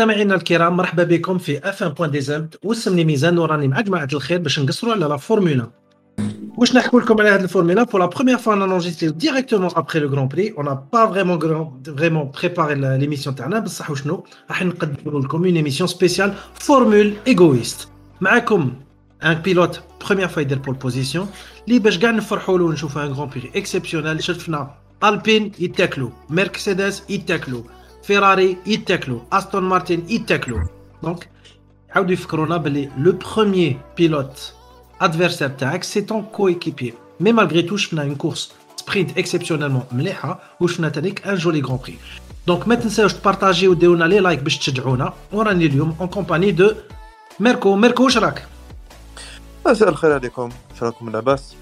مستمعينا الكرام مرحبا بكم في F1 point DZ وسمني ميزان وراني مع جماعة الخير باش نقصروا على la Formula. واش نحكوا لكم على هذه الفورمولا؟ Fois on a enregistré directement après le Grand Prix. On n'a pas vraiment vraiment préparé l'émission تاعنا بصح وشنو راح نقدموا لكم une émission spéciale formule égoïste. معكم un pilote première fois يدير pole position اللي باش كاع نفرحوا له ونشوفوا un Grand Prix exceptionnel شفنا البين يتاكلوا مرسيدس يتاكلوا فيراري يتاكلوا استون مارتين يتاكلوا دونك عاودوا يفكرونا باللي لو بروميير بيلوت ادفيرسير تاعك سي تون كو ايكيبي مي مالغري تو شفنا اون كورس سبرينت اكسبسيونيلمون مليحه وشفنا تانيك ان جولي غران بري دونك ما تنساوش تبارطاجيو وديرونا لي لايك باش تشجعونا وراني اليوم اون كومباني دو ميركو ميركو واش راك مساء الخير عليكم واش راكم لاباس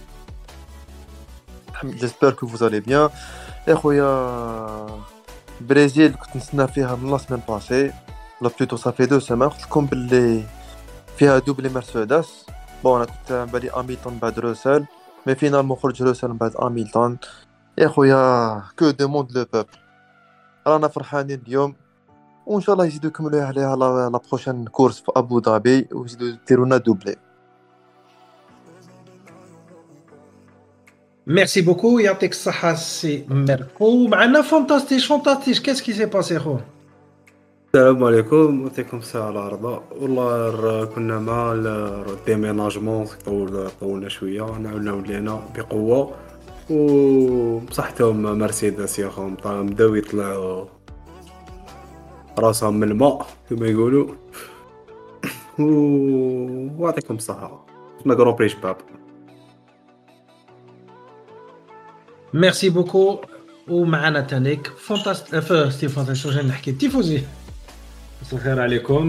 جيسبر كو فوز بيان يا خويا بريزيل كنت نستنى فيها من la semaine passée لا plutôt ça fait deux semaines قلت لكم باللي فيها doublé مرسيدس bon أنا كنت على بالي اميلتون بعد روسل mais finalement خرج روسل بعد اميلتون يا خويا que demande le peuple رانا فرحانين اليوم وان شاء الله يزيدو يكملوا عليها la prochaine course في ابو ظبي ويزيدو يديرونا doublé Merci beaucoup. Yatek Saha, c'est Merco. معنا فانتاستيش فانتاستيش qu'est-ce qui s'est passé خو السلام عليكم يعطيكم الساعة على العرضة والله كنا مع الديميناجمون طول طولنا شوية نعاودنا ولينا بقوة وبصحتهم مرسيدس يا خو بداو يطلعوا راسهم من الماء كما يقولوا ويعطيكم الصحة شفنا Grand Prix merci beaucoup ومعنا تانيك فانتاستيك ستيف فانتاستيك واش نحكي تيفوزي مساء الخير عليكم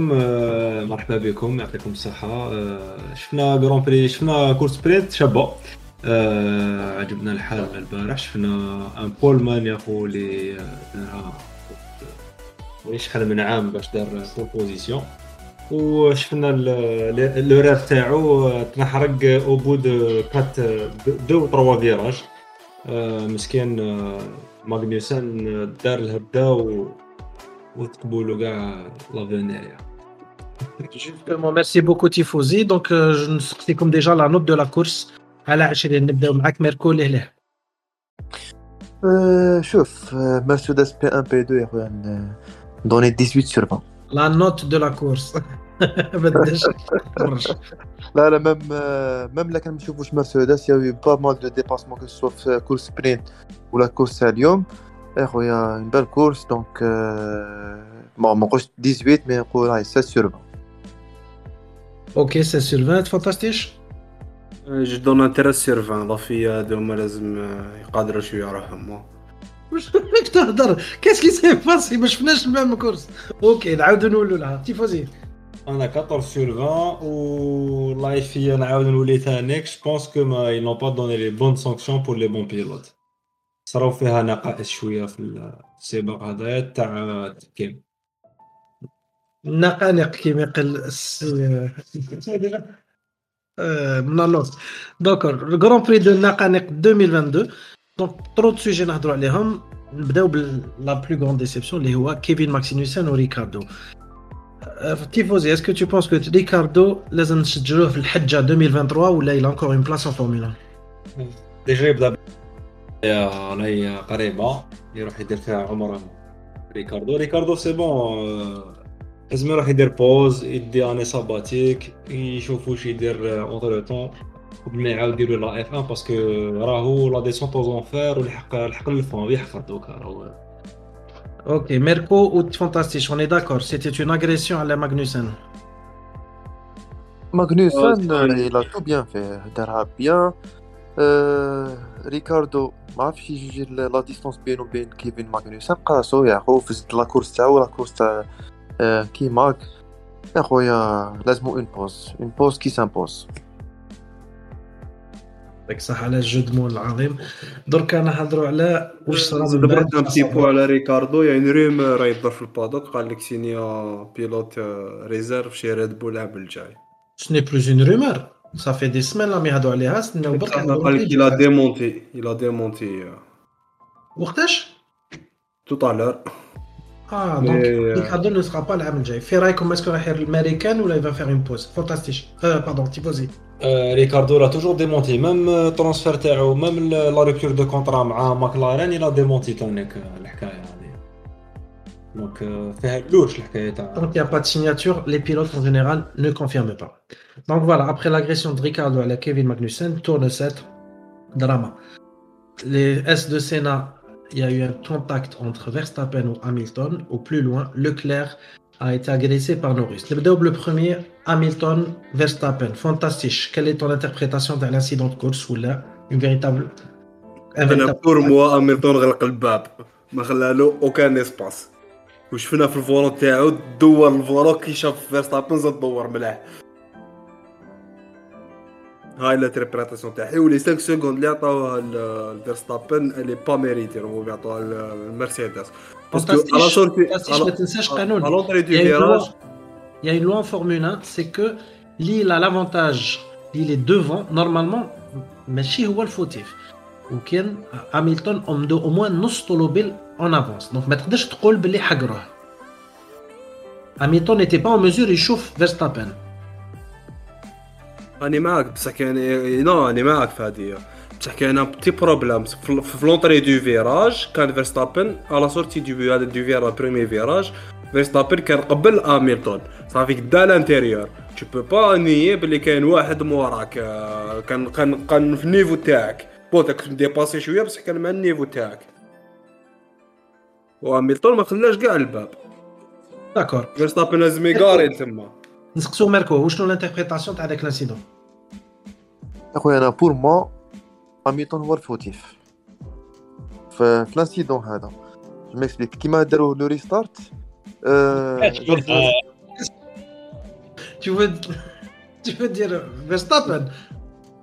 مرحبا بكم يعطيكم الصحة شفنا Grand Prix شفنا course sprint شابة عجبنا الحال البارح شفنا un poleman يا خو اللي دارها شحال من عام باش دار pole position وشفنا le rêve تاعو تنحرق au bout de quatre, de trois virages مسكين ماغنيوسن دار الهبده و وتقبلوا كاع لافونير جوستومون ميرسي بوكو تيفوزي دونك نسقسيكم ديجا لا نوت دو لا كورس على 20 نبداو معاك ميركو لهله شوف مرسيدس بي 1 بي 2 يا خويا دوني 18 سور 20 لا نوت دو لا كورس بداش لا لا même même لا كان نشوفوش مرسيدس il y a pas mal de dépassements que ce soit في course sprint ولا course تاع اليوم. يا خويا une belle course donc bon ما نقولش 18 mais نقول هاي 16 sur 20 OK 16 sur 20 فانتاستيش je donne 13 sur 20 à la FIA هذوما لازم يقادروا شوية روحهم واش راك تهضر qu'est-ce qui s'est passé ما شفناش la même course OK نعاودو نولو لها تيفوزي انا 14 سور 20 و لايفي نعاود نولي تانيك جو بونس كو ما ils n'ont pas donné les bonnes sanctions pour les bons pilotes صراو فيها نقائص شويه في السباق هذايا تاع التحكيم نقانق كيما يقول من اللوز دونك الكرون بري دو نقانق 2022 دونك ترو سوجي نهضروا عليهم نبداو بلا بلو غون ديسيبسيون اللي هو كيفين ماكسينيوسن وريكاردو تيفوزي اسكو تو بونس كو ريكاردو لازم نسجلوه في الحجه 2023 ولا il a encore une place en Formule 1 ديجا يبدا راهي قريبه يروح يدير فيها عمره ريكاردو ريكاردو سي بون لازم يروح يدير بوز يدي اني ساباتيك يشوف واش يدير اونتر طون قبل ما يعاود يديرو لا اف 1 باسكو راهو لا ديسونت اوز انفير والحق الحق للفون يحفر دوكا راهو اوكي ميركو و فانتاستيش اون اي داكور سيتي اون اغريسيون على ماغنوسن ماغنوسن il a tout bien fait دارها بيان ريكاردو ما عرفش يجي لا ديستونس بينو وبين كيفين ماغنوسن قاسو يا خو في لا كورس تاعو لا كورس تاع كي ماك يا خويا لازمو اون بوز اون بوز كي سامبوز يعطيك الصحة على ال jeu de mots العظيم. دركا نهضروا على واش صرا بعد؟ un petit peu على ريكاردو. يعني ريم راه يضر في ال paddock قال لك signé pilote réserve chez Red Bull العام الجاي ce n'est plus une rumeur ça fait des semaines راهم يهضروا عليها استناو برك قال لك démenti il a démenti وقتاش Ah, Mais, donc euh, Ricardo ne sera pas l'âme الجاي. في رايكم est-ce qu'il va faire l'américaine ou là il va faire une pause? Euh, Ricardo l'a toujours démonté, euh, même le transfert, même la rupture de contrat avec McLaren, il a démonté euh, Donc, il n'y a pas de signature, les pilotes en général ne confirment pas. Donc voilà, après l'agression de Ricardo à Kevin Magnussen, tour de 7, drama. Les S de Senna, il y a eu un contact entre Verstappen ou Hamilton, au plus loin, Leclerc a été agressé par Norris. Le le premier, Hamilton, Verstappen. Fantastique. Quelle est ton interprétation de l'incident de course ou là une véritable. un انا véritable- بور موا هامilton غلق الباب ما خلى له اوكان اسباس وشفنا في الفولون تاعو دور الفولون كي شاف فيرستابن زاد دور ملاح هاي الانتربريتاسيون تاعي ولي 5 سكوند اللي عطاوها ل- لفيرستابن اللي با ميريتي راهو يعطوها للمرسيدس باسكو Fantastique. على سورتي Fantastique. ما تنساش قانون. على لونطري دو Il y, a une فيراج loi, il y a une loi en Formule 1, c'est que l'île a l'avantage, il est devant, normalement, ماشي هو الفوتيف وكان هامilton عنده au moins نص طوموبيل en avance donc ما تقدرش تقول باللي حقروه هامilton n'était pas en mesure يشوف فيرستابن راني معاك بصح كان نو راني معاك في هذه بصح كان ان بتي بروبليم في لونطري دو فيراج كان فيرستابن على سورتي دو هذا دو فيراج بريمي فيراج فيرستابن كان قبل هامilton صافي دا لانتيريور تو بو با نيي بلي كاين واحد موراك كان كان كان في النيفو تاعك بون تا كنت ديباسي شوية بصح كان مع النيفو تاعك وهامilton ما خلاش كاع الباب d'accord فيرستابن لازم يقاري تما نسقسو ماركو وشنو ال interprétation تاع داك ال incident اخويا أنا pour moi هاميلتون هو ال fautif في في ال incident هذا. je m'explique كيما داروا le restart tu veux dire Verstappen?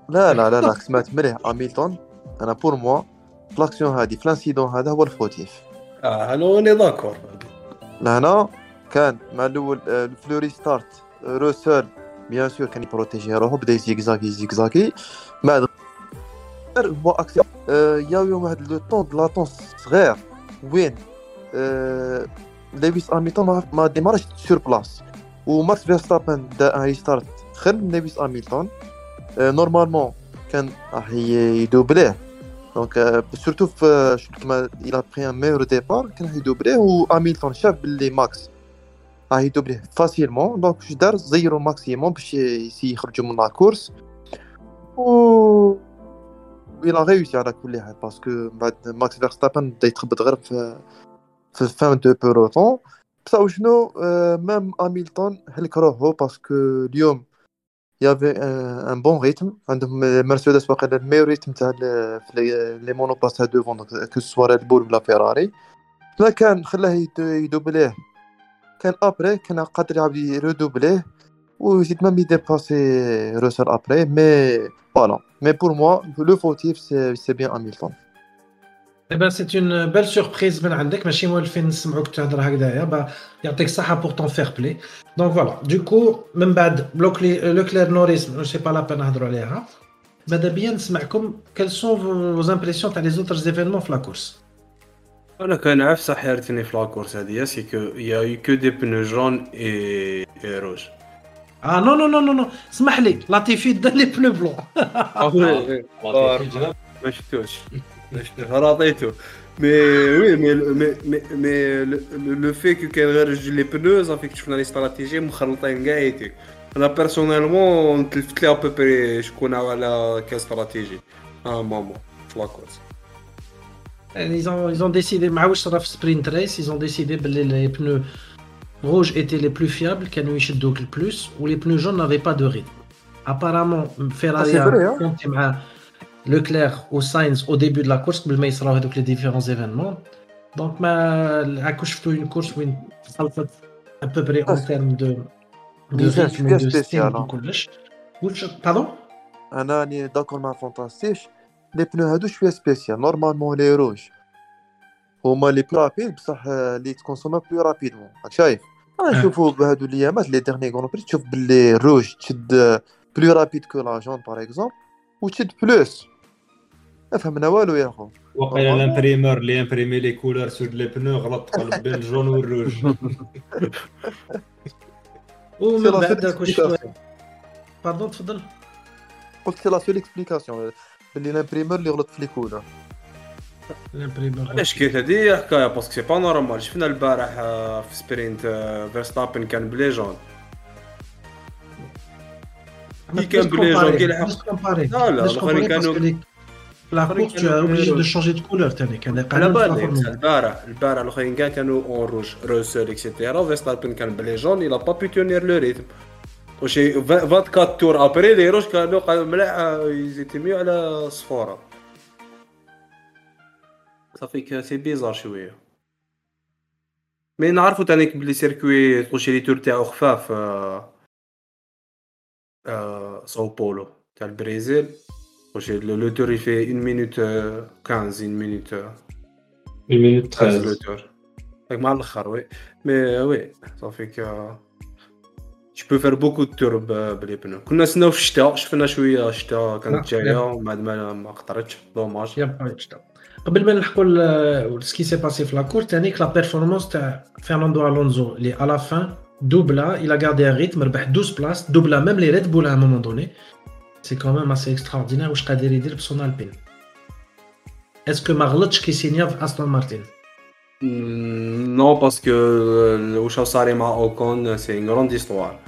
لا لا لا لا سمعت مليح. هاميلتون أنا pour moi في l'action هذه في ال incident هذا هو ال fautif. آه أنا راني d'accord لهنا كان مع الأول في le restart آه، روسل bien sûr كان يبروتيجي روحو بدأ يزيكزاكي يزيكزاكي بعد غير هو اكسي آه، ياوي واحد le temps de latence صغير وين؟ آه، لويس هاميلتون ما- ما ديمارش sur place وماكس فيرستابن دا un restart خير من لويس هاميلتون آه، normalement كان راح يدوبليه donc surtout في شو كيما il a pris un meilleur départ كان راح يدوبليه وهاميلتون شاف باللي ماكس راح يدوبليه facilement donc واش دار le maximum باش يخرجوا من la course و il a réussi على كل حال parce que بعد ماكس فيرستابن بدا يتخبط غير في في ال fin de peloton بصح وشنو آه، même هاميلتون هلك روحو parce que اليوم y avait un bon rythme عندهم مرسيدس واقيلا ال meilleur rythme تاع les- monoplaces تاع devant que ce soit ريد بول ولا فيراري ما كان خلاه يد- يدوبليه كان après كان قادر يعاود يردوبليه وزيد même يديباسي روسل ابري مي فوالا مي بور موا لو فوتيف سي سي بيان هاميلتون Eh ben, c'est une belle surprise من عندك ماشي مولفين نسمعوك تهضر هكذايا با يعطيك الصحة pour ton fair play donc voilà du coup من بعد بلوكلي لوكلير نوريس جو سي با لا بان نهضروا عليها ماذا بيا نسمعكم quelles sont vos vos impressions تاع les autres événements في لا كورس انا كان عارف صح حيرتني في لاكورس هذه سي كو يا يو كو دي بنو جون اي ah non, non, non, non, non. Smahli, Latifi donne les pneus blancs. Ah oui, oui. Mais oui, mais, mais, mais, mais le, le fait que quelqu'un ait les pneus, ça fait que je fais la stratégie, je suis Là, personnellement, on te à peu près, je connais la stratégie. À un moment, je la ah, cause. Ils ont, ils ont décidé, mais je sprint race, ils ont décidé de les pneus. rouges étaient les plus fiables كانوا يشدوك البلوس و les pneus jaunes n'avaient pas de rythme apparemment Ferrari Ah, c'est vrai, hein. a compté مع Leclerc ou Sainz au début de la course قبل ما يصراو هذوك les différents événements donc ما هاكو شفتوا une course وين صلفت à peu près en Ah, termes de de ميزان rythme شوية et de spécial, style hein. وكلش واش pardon انا راني داكور مع فونتاستيش لي بنو هادو شويه سبيسيال نورمالمون لي روج هما لي بلو رابيد بصح آه، لي تكونسوما بلو رابيدمون راك شايف انا آه. نشوفو بهادو الايامات لي ديرني غون بري تشوف باللي الروج تشد بلو رابيد كو لا جون باغ اكزومبل وتشد بلوس ما فهمنا والو يا خو وقيلا الامبريمور اللي امبريمي لي كولور سود لي بنو غلط قلب بين الجون والروج ومن سي لا بعد سول كلشي اكسبليكاسيون باردون تفضل قلت سي لا سول اكسبليكاسيون باللي الامبريمور اللي غلط في لي كولر الامبريمور علاش كيت هذه حكايه باسكو سي با نورمال شفنا البارح في سبرينت فيرستابن كان ب les jaunes كي كان ب les jaunes كي لحق لا، لا، الآخرين كانوا- la course بلي de changer de couleur تاني كان على بالي. البارح البارح الاخرين كاع كانوا en rouge روسل et cetera فيرستابن كان ب les jaunes il a pas pu tenir le rythme وشي 24 tours après les rouges كانوا ملاح ils étaient mieux على صفوره ça fait c'est bizarre شوية. mais نعرفو تانيك بلي circuit تقولشي les tours تاعو خفاف آه، آه، ساو بولو تاع البرازيل تقولشي le le tour il fait 1 minute 15 1 مينوت المينوت 13 13 le tour. هاك مع الأخر oui. mais oui. ça fait que tu peux faire beaucoup de tours ب les pneus. كنا نستناو في الشتاء شفنا شوية الشتاء كانت جاية ومن بعد ما ما قطرتش dommage يبقى يتشتغل. قبل ما نحكوا سكي سي باسي في لاكور تانيك لا بيرفورمانس تاع فرناندو الونزو اللي على لا فان دوبلا il a gardé un rythme ربح 12 بلاس دوبلا ميم لي ريد بول à un moment donné سي كوميم اسي اكستراوردينير واش قادر يدير بسون البين اسكو ما غلطش كي سينيا في استون مارتين نو باسكو واش صاري مع اوكون سي ان غروند استوار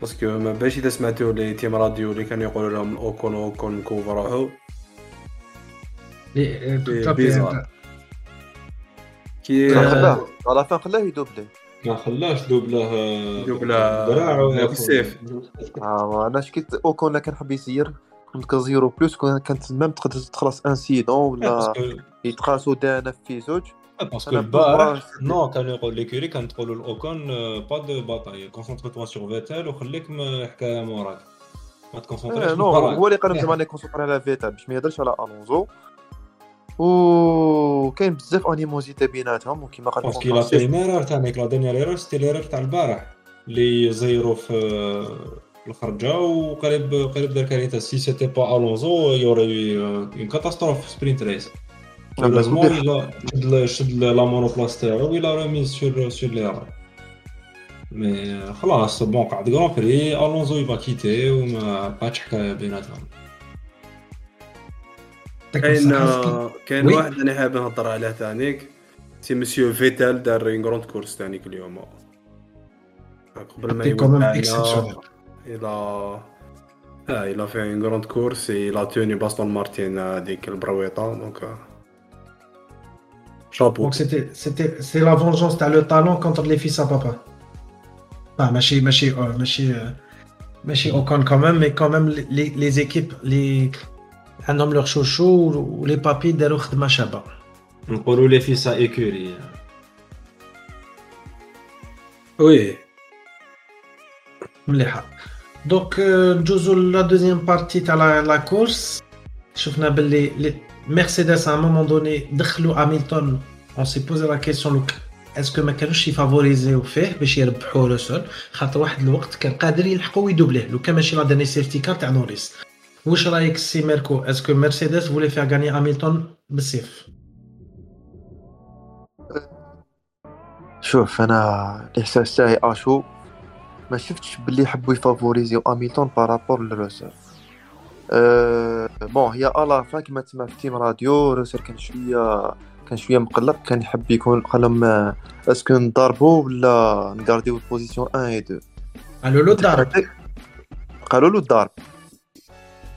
باسكو ما باش اذا سمعتوا لي تيم راديو اللي كانوا يقولوا لهم اوكون اوكون كوفا روحو لي بيزار. كي لا خلاه على فان خلاه يدوبلي ما خلاش دوبلة دوبلة دراعه بالسيف. آه، أنا شكيت اوكون لا كان حاب يسير كنت كزيرو بلوس كانت ميم تقدر تخلص انسيدون ولا يتقاسو دانا في زوج. باسكو البارح نو كانوا يقول ليكوري كانت تقولوا الأوكون با دو باتاي كونسونتري توا سور فيتال وخليك حكاية موراك ما تكونسونتريش آه، نو. هو اللي قال لهم زعما concentre على فيتا باش ما يهضرش على الونزو وكاين بزاف animosité بيناتهم وكيما قال parce que la première تاعك la dernière erreur c'était l'erreur تاع البارح اللي زيرو في الخرجه وقريب قريب دار كاريتا si c'était pas الونزو y aurait une catastrophe sprint race شد la monoplace تاعو و il l'a remise sur sur l'erreur mais خلاص bon قعد grand prix الونزو il l'a pas quitté وما بقاتش حكايه بيناتهم كاين كاين. واحد أنا حاب نهضر عليه تانيك c'est monsieur فيتال دار grande course تانيك اليوم قبل ما exceptionnel. إلى آه إلى في اون غروند كورس إلى توني باستون مارتين هذيك البرويطة donc chapeau Donc c'était c'était c'est la vengeance تاع talent contre les fils à papa. Ah, ماشي ماشي ماشي ماشي اوكون quand même les les équipes les عندهم leur chouchou ولي بابي داروا خدمه شابه. نقولوا les fils à écurie oui مليحه. donc ندوزو la deuxième partie تاع la la course شفنا باللي les- مرسيدس un moment donné دخلوا هاميلتون on s'est posé la question لوك est-ce que ما كانوش يفافوريزيو فيه باش يربحوا رسول خاطر واحد الوقت كان قادر يلحقوا ويدوبليه لو كان ماشي la dernière safety car تاع نوريس واش رايك سي ميركو est-ce que مرسيدس voulait faire gagner هاميلتون بالسيف شوف أنا الاحساس تاعي أشو. ما شفتش باللي يحبوا يفافوريزيو اميلتون par rapport ل روسل أه bon هي à la fin كيما تسمع في team radio روسل كان شوية كان شوية مقلق كان يحب يكون آه، اسكو نضربو ولا نغارديو ال position 1 و 2 قالوا له الضرب. قالوا له الضرب.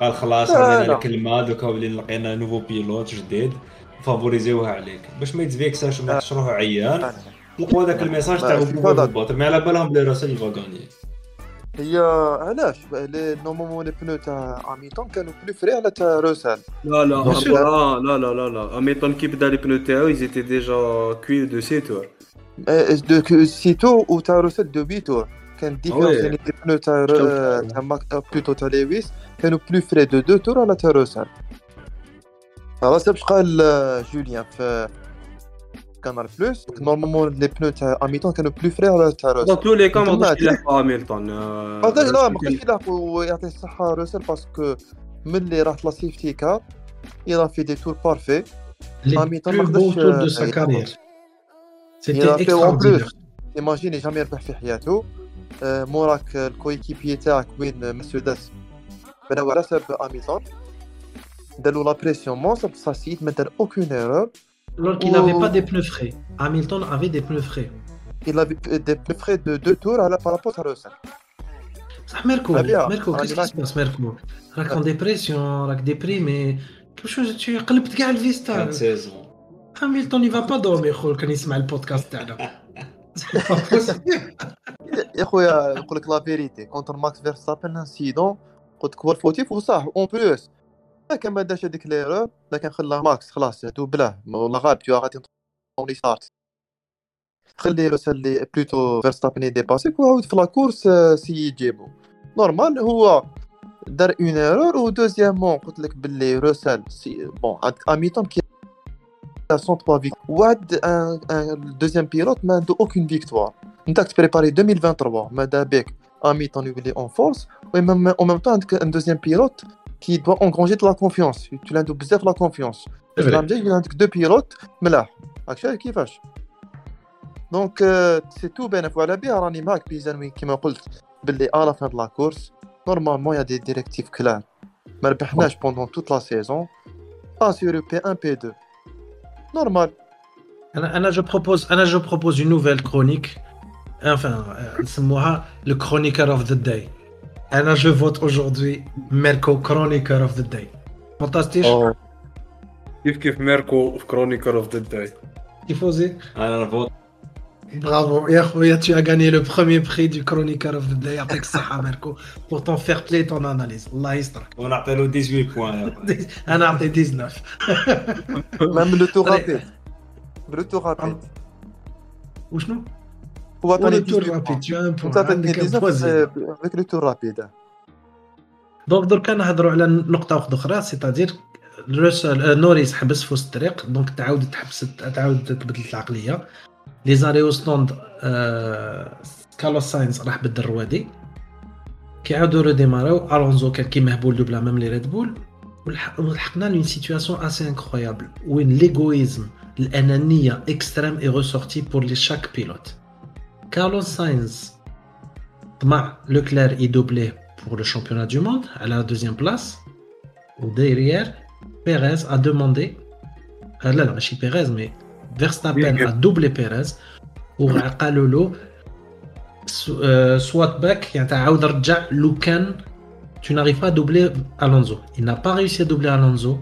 قال خلاص لا، عطينا لا. الكلمة دوكا ولينا لقينا nouveau pilote جديد. فافوريزيوها عليك. باش ما يتفيكساش وما يحسش روحو عيان. لقوا هذاك ال message تاع الباطل ما على بالهم بلي راسل il va gagner هي علاش؟ لي normalement les pneus تاع هاميلتون كانوا plus frais على تاع روسال لا لا. لا لا لا لا لا. هاميلتون كي بدا les pneus تاعو ils étaient déjà cuits de 7 tours de sept tours و تاع روسال دو بيتور كان ديفيرونس وي. بين لي بنو تاع رو- تاع ماك بلوتو تاع لويس كانوا بلو فري دو دو تور على تاع روسال على حسب قال آه، جوليان في كانال بلوس نورمالمون لي بنو تاع هاميلتون كانوا بلو فري على تاع dans روسال tous les cas ما انتما قدرش عندك- يلحق هاميلتون آه، هذا لا ما كي- بقاش يلعب ويعطي الصحة روسل باسكو ملي راح لا سيفتي كار il a fait des tours parfaits les Ah, mais t'as plus marqué beaux que- tours de sa il- carrière il c'était a fait en plus extraordinaire ايماجيني جامي يربح في حياته آه، موراك الكويكيبي تاعك وين مرسيدس بداو على حساب هاميلتون داروا لا بريسيون مونستر بصح السيد ما دار اوكون ايرور alors qu'il Oh. n'avait pas des pneus frais Hamilton avait des pneus frais il avait des pneus frais de deux tours على بارابور تاع روسل صح ميركو Très bien. ميركو راني qu'est-ce qui معك. se passe ميركو راك en dépression راك ديبريمي كيفاش tu قلبت كاع الفيس كانت تاعك سيزون هاميلتون يفا با دورمي خول كان يسمع البودكاست تاعنا C'est pas possible. يا خويا نقول لك لا فيريتي كونتر ماكس فيرستابن انسيدون قلت لك هو الفوتيف وصح اون بلوس. لا كان ما دارش هذيك ليرور لكن خلى ماكس خلاص دوبلاه والله غالب تو غادي اون ستارت خلي روسل لي بلوتو فيرستابن يديباسي وعاود في لا كورس آه، سي يجيبو نورمال هو دار اون ايرور و دوزيامون قلت لك باللي روسل سي بون عندك اميتون كي 103 فيكتوار واحد ان دوزيام بيلوت ما عنده اوكين فيكتوار tu te préparer 2023, Madabek a mis ton jubilé en force, et même, en même temps, un deuxième pilote qui doit engranger de la confiance. Tu l'as de la confiance. Tu l'as dit, deux pilotes, mais là, actuellement, qui fâche. Donc, euh, c'est tout, ben, voilà, bien, Rani Mac, Pizanoui, qui m'a dit, à la fin de la course, normalement, il y a des directives claires. Mais le ah. pendant toute la saison, A sur P1, P2. Normal. Anna, je propose, je propose une nouvelle chronique enfin euh, نسموها لو كرونيكر اوف ذا داي انا جو فوت اaujourd'hui ميركو كرونيكر اوف ذا داي فانتاستيش كيف كيف ميركو في كرونيكر اوف ذا داي تيفوزي انا نفوت Bravo, يا خويا tu as gagné le premier prix du chroniqueur of the day يعطيك الصحة ميركو pour ton fair play ton analyse الله يسترك ونعطي له 18 بوان انا اعطي 19 ميم لو تو طريق. رابيد لو تو رابيد وشنو؟ هو عطاني le tour 18 rapide tu as un point انت عطيتني عندك un point zéro. 19 avec le tour rapide donc دركا نهضروا على نقطة واحدة أخرى c'est-à-dire نوريس حبس في وسط الطريق donc تعاود تحبس تعاود تبدلت العقلية. les arrêts au stand آه كارلوس ساينز راح بدل الروادي كيعاودوا ريديماراو ألونزو كان كي مهبول دوبلا même les ريد بول. ولح- ولحقنا une situation assez incroyable وين l'égoïsme الأنانية extrême est ressorti pour les chaque pilote Carlos Sainz, Leclerc est doublé pour le championnat du monde à la deuxième place. Ou derrière, Perez a demandé, euh, là, là, je suis Perez, mais Verstappen a doublé Perez. Ou Lolo, soit back, Lucan, tu n'arrives pas à doubler Alonso. Il n'a pas réussi à doubler Alonso,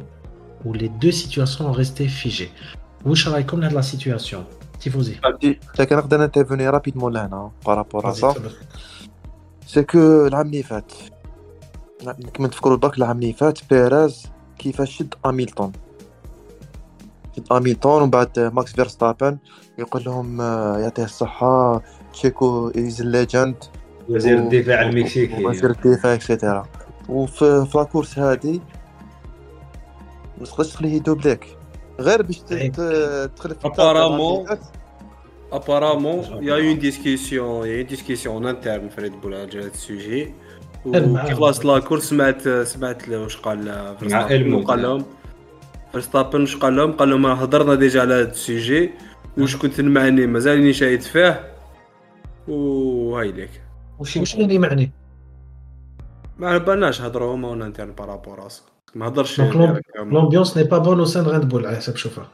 où les deux situations ont resté figées. Où la situation تيفوزي لكن نقدر نانترفوني رابيدمون لهنا بارابور سا. سي كو العام اللي فات كيما تفكروا برك العام اللي فات بيريز كيفاش شد اميلتون شد اميلتون ومن بعد ماكس فيرستابن يقول لهم يعطيه الصحة تشيكو is a legend وزير الدفاع المكسيكي وزير الدفاع et cetera وفي في la course هادي ما تقدرش تخليه يدوبليك غير باش ت- صحيح. ت- تدخل في Apparemment. التاع- Apparemment, il y a eu une discussion, il y a eu une discussion en interne في ريد بول على هذا ال sujet. وكي خلاص la course سمعت سمعت واش قال فيرستابن. وقال لهم فيرستابن واش قال لهم قال لهم هضرنا déjà على هذا ال sujet واش كنت نمعني مازالني شاد فيه وهاي ليك وش اللي معني ما على بالناش هضروا هما en interne par rapport راسك ما هضرش. l'ambiance n'est pas bonne au sein Red Bull على حسب شوفها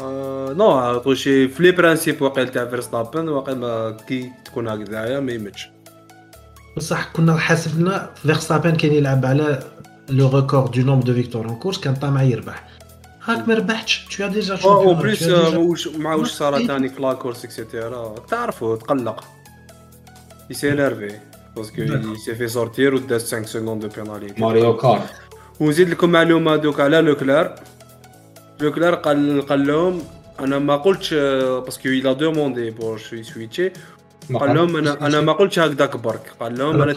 آه non عطوا شي في les principes واقيلا تاع فيرستابن واقيلا كي تكون هكذايا ما يمتش بصح كنا حاسبنا فيرستابن كان يلعب على le record de nombre de victoires en course كان طامع يربح. هاك ما ربحتش تو déjà en plus واش مع واش صار ثاني في la course et cetera تعرفوا تقلق. il s'est énervé parce que il s'est fait sortir وداز 5 secondes de pénalité ماريو كارت ونزيد لكم معلومة دوك على لوكلير لوكلير قال قال لهم أنا ما قلتش parce que il a demandé pour switcher قال لهم أنا أنا ما قلتش هكذاك برك قال لهم أنا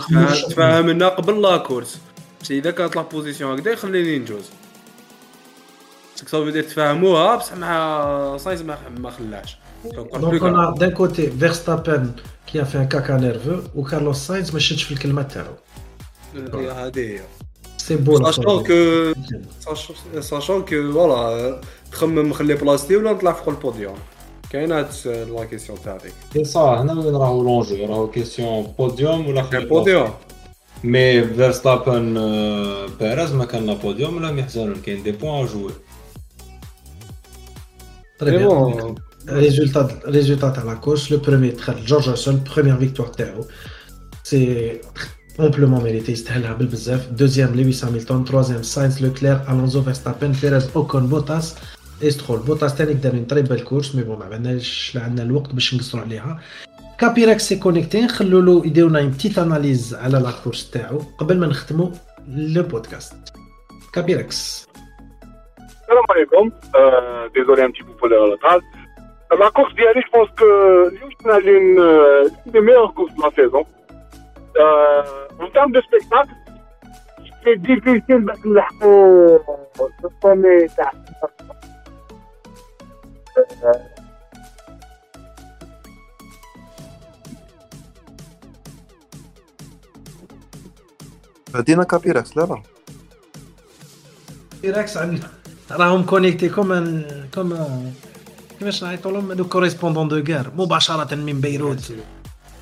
تفاهمنا قبل la course بس إذا كانت la position هكذا خليني نجوز. ce que ça veut dire تفاهموها بصح مع سايز ما ما خلاش. donc أنا d'un côté Verstappen qui fait un caca nerveux وكارلوس ساينز ما شدش في الكلمة تاعو هذه هي. سي بون ساشون كو ساشون كو فوالا تخمم خلي بلاصتي ولا نطلع فوق البوديوم كاين هاد لا كيسيون تاعك سي صا هنا وين راهو لونجو راهو كيسيون بوديوم ولا خلي بوديوم مي فيرستابن بيريز ما كان لا بوديوم ولا يحزنون كاين دي بوان جوي Très bien. Résultat, résultat à la course, le premier تخرج جورج راسل première victoire تاعو سي amplement mérité يستاهلها بالبزاف دوزيام لويس هامilton troisième ساينز لوكلير الونزو فيرستابن فيريز اوكون بوتاس استرول بوتاس تاني دار تري بال كورس مي بون ما عندناش لا عندنا الوقت باش نقصروا عليها كابيراكس سي كونيكتي نخلو له يديروا لنا بتيت اناليز على لا كورس تاعو قبل ما نختموا لو بودكاست كابيراكس Salam alaikum. Euh, désolé un petit peu pour le retard. La course d'hier, je pense que c'est l'une une des meilleures courses de la saison. Euh, en termes de spectacle, c'est difficile de le sommet. دينا كابيراكس لا لا كابيراكس عندنا راهم كونيكتي كوم كوم كيفاش نعيطوا لهم كوريسبوندون دو غير مباشره من بيروت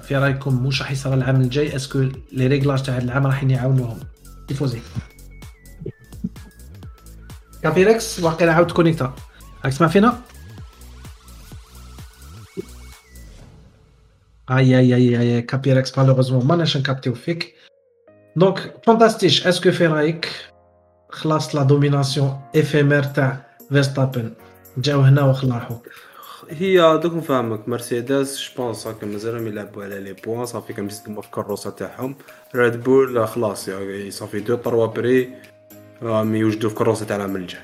في رأيكم واش راح يصير العام الجاي؟ est-ce que les réglages تاع هذا العام راح يعاونوهم. يفوزي. كابيركس واقيلا عاود connecta. راك تسمع فينا؟ أي أي أي أي كابيركس malheureusement ماناش نكابتيو فيك. Donc فانتاستيش est-ce que في رايك خلاص la domination éphémère تاع فيرستابن جاو هنا وخلاحو. هي دوك نفهمك مرسيدس je pense هكا مازالهم يلعبوا على les points صافي كنزيدو في الكروسه تاعهم ريد بول خلاص يعني صافي deux trois près راهم يوجدوا في الكروسه تاع العام الجاي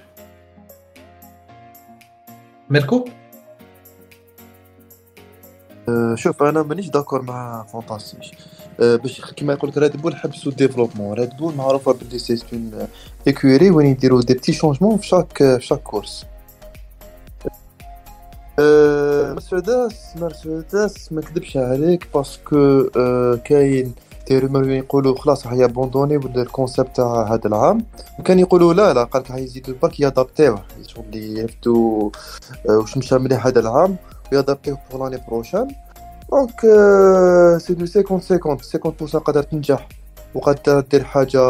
ميركو شوف أنا مانيش d'accord مع فانتاستيش باش كيما يقول لك ريد بول حبسوا ال développement ريد بول معروفة بلي c'est une écurie وين يديروا des petits changements في chaque في chaque course مرسيدس مرسيدس ما كذبش عليك parce que كاين des rumeurs يقولوا خلاص راح ي abandonner ولا ال concept تاع هذا العام. وكان يقولوا لا لا قال لك يزيدوا برك يادابتيوه. شغل يفتوا واش مشى مليح هذا العام ويادابتيوه pour l'année prochaine donc c'est du 50 50 50% قادر تنجح. وقادر دير حاجة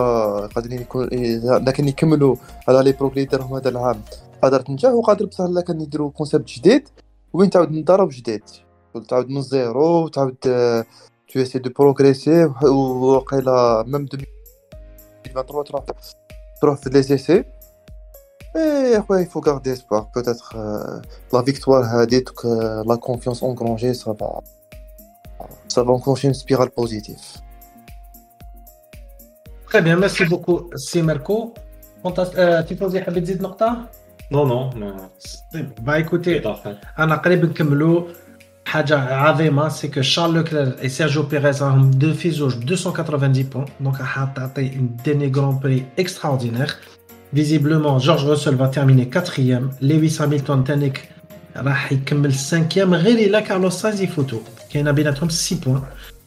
قادرين يكون لكن يكملوا على les progrès اللي دارهم هذا العام. قادر تنجح وقادر بصح لكن يديروا concept جديد وين تعاود نضرب جديد. تعاود من zéro تعاود tu essaies de progresser وقيلا même 2023 تروح تروح في les essais اي خويا il faut garder espoir. Peut-être la victoire هادي دوك engrangée ça va ça va enclencher une spirale positive. Très bien, merci beaucoup, سي ميركو تيفوزي حبيت تزيد نقطة؟ نو نو نو طيب با ايكوتي انا قريب نكملوا حاجه عظيمه سي كو شارل لوكلير اي سيرجيو بيريز راهم دو في زوج 290 بون دونك راح تعطي ان ديني غران بري اكستراوردينير Visiblement, George Russell va terminer quatrième. Lewis Hamilton, Tanik, راح يكمل cinquième. غير إلا Carlos Sainz يفوتو. كاين بيناتهم 6 points.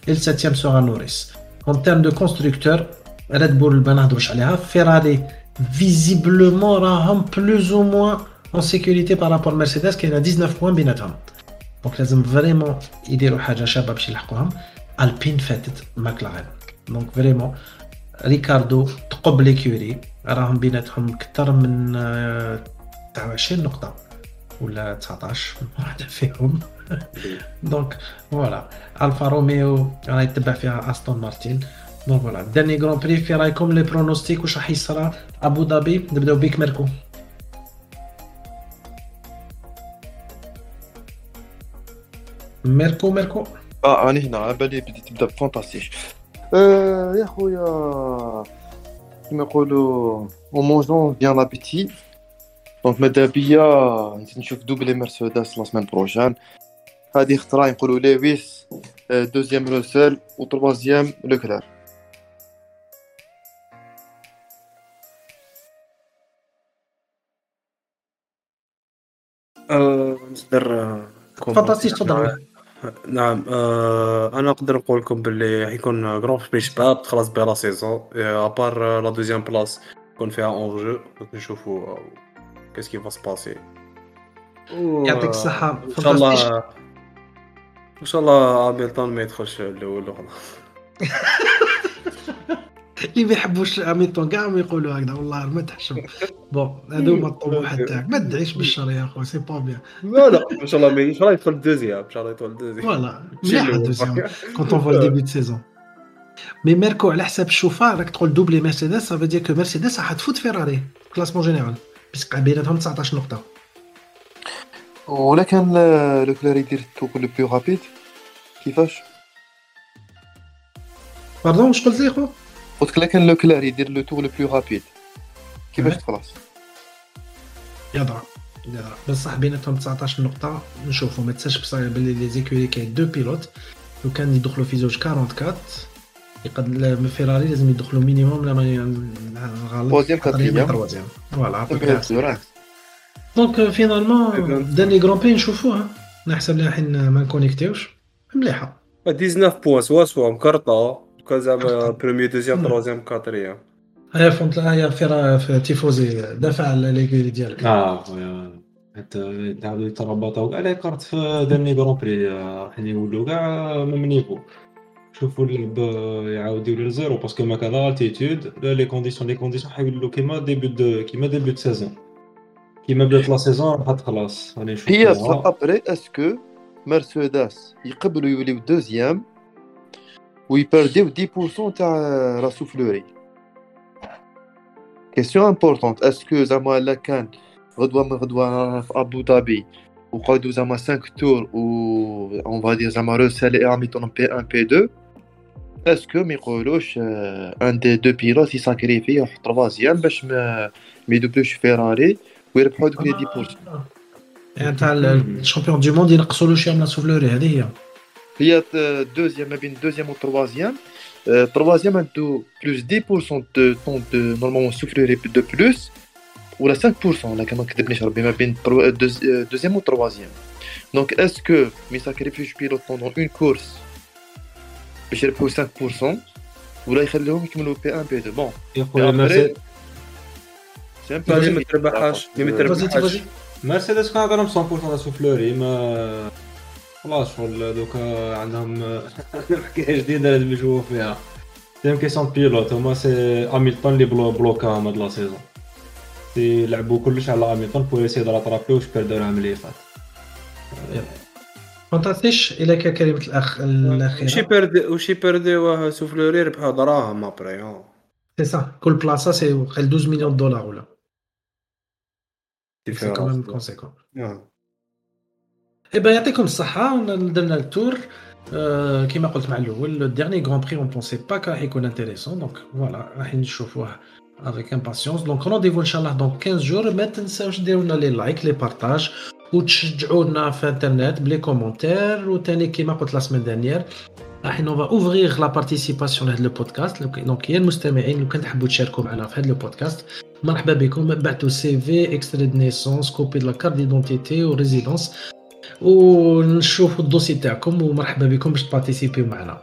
Et le septième sera Norris. En termes de constructeurs, Red Bull ما نهضروش عليها. Ferrari, visiblement, راهم en sécurité par rapport à Mercedes qui a 19 points بيناتهم. Donc لازم vraiment يديروا حاجة شابه باش يلحقوهم Alpine فاتت ماكلارين donc vraiment ريكاردو تقب l'écurie راهم بيناتهم أكثر من آه، 29 نقطه ولا 19 واحدة فيهم دونك فوالا الفا روميو راه يتبع فيها استون مارتين دونك فوالا داني جران بري في رايكم لي برونوستيك واش راح يصرى ابو ظبي نبداو بيك ميركو ميركو ميركو اه راني هنا على بالي بديت تبدا بفانتاستيك آه يا خويا كيما يقولوا اون مونجون بيان لابيتي دونك مادا بيا نزيد نشوف دوبلي مرسيدس لا سمان بروجان هادي خطرا يقولوا لويس آه، دوزيام روسيل و تروازيام لوكلير نقدر آه، فانتاستيك تفضل. نعم آه، أنا نقدر نقول لكم باللي حيكون grand prix شباب تخلص بها la saison à part la deuxième place يكون فيها un jeu نشوفوا qu'est-ce qui va se passer يعطيك الصحة. إن شاء الله إن شاء الله هاميلتون ما يدخلش الأول وخلاص اللي ما يحبوش هاميلتون كاع ما يقولوا هكذا والله ما تحشم. Bon هادو هما الطموحات تاعك ما تدعيش بالشر يا خو c'est pas bien. لا لا إن شاء الله ما- إن شاء الله يدخل ال deuxième إن شاء الله يدخل ال deuxième. Voilà الأول. ال deuxième quand on voit ال début de saison Mais ميركو على حساب الشوفه راك تقول doublé Mercedes ça veut dire que مرسيدس راح تفوت فيراري classement général parce que بيناتهم 19 نقطة. ولا كان آه، لوكلير يدير ال tour le plus rapide كيفاش؟ Pardon واش قلت لي خو؟ قلت لك كان لوكلير يدير le tour le plus rapide. كيفاش تخلص؟ يضرب. يضرب. بصح بيناتهم 19 نقطة. نشوفوا ما تنساش بصح باللي les écuries كاين deux pilotes. لو كان يدخلوا في زوج 44 يقد فيراري لازم يدخلوا minimum لا ما غلط. Quatrième. تروازيام فوالا. دونك فينالمون داني جران بري نشوفوها نحسب لها حين ما نكونيكتيوش. مليحة. 19 points soit soit مكرطة. كان زعما premier deuxième troisième quatrième هيا فهمت هيا فيرا في tifosi دافع على les couleurs ديالك آه خويا حتى تعاودوا يتربطوا كاع les écarts في dernier Grand Prix راح يولوا كاع même niveau شوفوا اللعب آه، يعاود يولي لزيرو باسكو ما كان التيتود لا لي كونديسيون لي كونديسيون حيولوا كيما ديبي دو كيما ديبي دو سيزون كيما بدات لا سيزون راح تخلص راني نشوف هي ابري اسكو مرسيدس يقبلوا يوليو دوزيام ويبرديو 10% تاع لا سوفلوري كيسيون امبورطونت اسكو زعما لا كان غدوه من غدوه في ابو ظبي وقعدوا زعما 5 تور و اون فادير زعما روسال اي هاميلتون بي 1 بي 2 اسكو ما يقولوش ان دي دو بيلوت يساكريفي يروح تروازيام باش ما ما يدوبلوش فيراري ويربحوا دوك لي 10% يعني تاع الشامبيون دو موند ينقصوا له شي من السوفلوري هذه هي هي دوزيام ما بين دوزيام و تروازيام تروازيام عنده بلوس 10% دو طون دو نورمالمون سوفلوري دو بلوس ولا 5% لا كما كذبنيش ربي ما بين ترو- دوز- دوزيام و تروازيام دونك اسكو مي ساكريفيوش بيلوت بوندون اون كورس باش يربحوا 5% ولا يخليهم يكملوا بي 1 بي 2 بون يا خويا مرسيدس سي ان بو اللي ما تربحهاش اللي ما فازي تربحهاش فازي مرسيدس كان عندهم 100% تاع سوفلوري ما خلاص شغل دوكا عندهم حكاية جديدة لازم يشوفوا فيها. سي كيسيون بيلوت هما سي هاميلتون اللي بلو بلوكاهم هاد لا سيزون. سي لعبوا كلش على هاميلتون بور يسيي دو راترابي واش بيردو العام اللي فات. ما تعطيش إلى كلمة الاخ وشي الاخيره بيردي وشي بيردي سوفلوري ربحوا دراهم ابري سي سا كل بلاصه سي 12 مليون دولار ولا سي كمان كونسيكون. اي ben يعطيكم الصحة درنا التور آه، كيما قلت مع الاول لو ديرني غران بري اون بونسي با كان راح يكون انتريسون دونك فوالا راح نشوفوه افيك امباسيونس دونك رونديفو ان شاء الله دونك 15 جور ما تنساوش ديروا لنا لي لايك لي بارتاج وتشجعونا في انترنت بلي كومونتير وثاني كيما قلت لا سيمين دانيير راح نوفا اوفغيغ لا بارتيسيباسيون لهذا البودكاست دونك يا المستمعين لو كان تحبوا تشاركوا معنا في هذا البودكاست مرحبا بكم بعثوا سي في اكستري دو نيسونس كوبي لا كارت ديدونتيتي وريزيدونس ونشوفوا الدوسي تاعكم ومرحبا بكم باش تبارتيسيبيو معنا.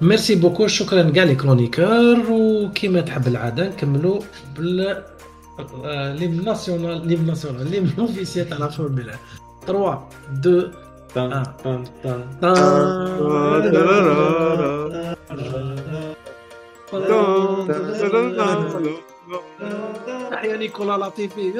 merci beaucoup شكرا كاع les chroniqueurs وكيما تحب العادة نكملوا بال l'hymne national l'hymne national l'hymne officiel تاع la Formula 3 2 طن طن طن تحيا نيكولا لطيفي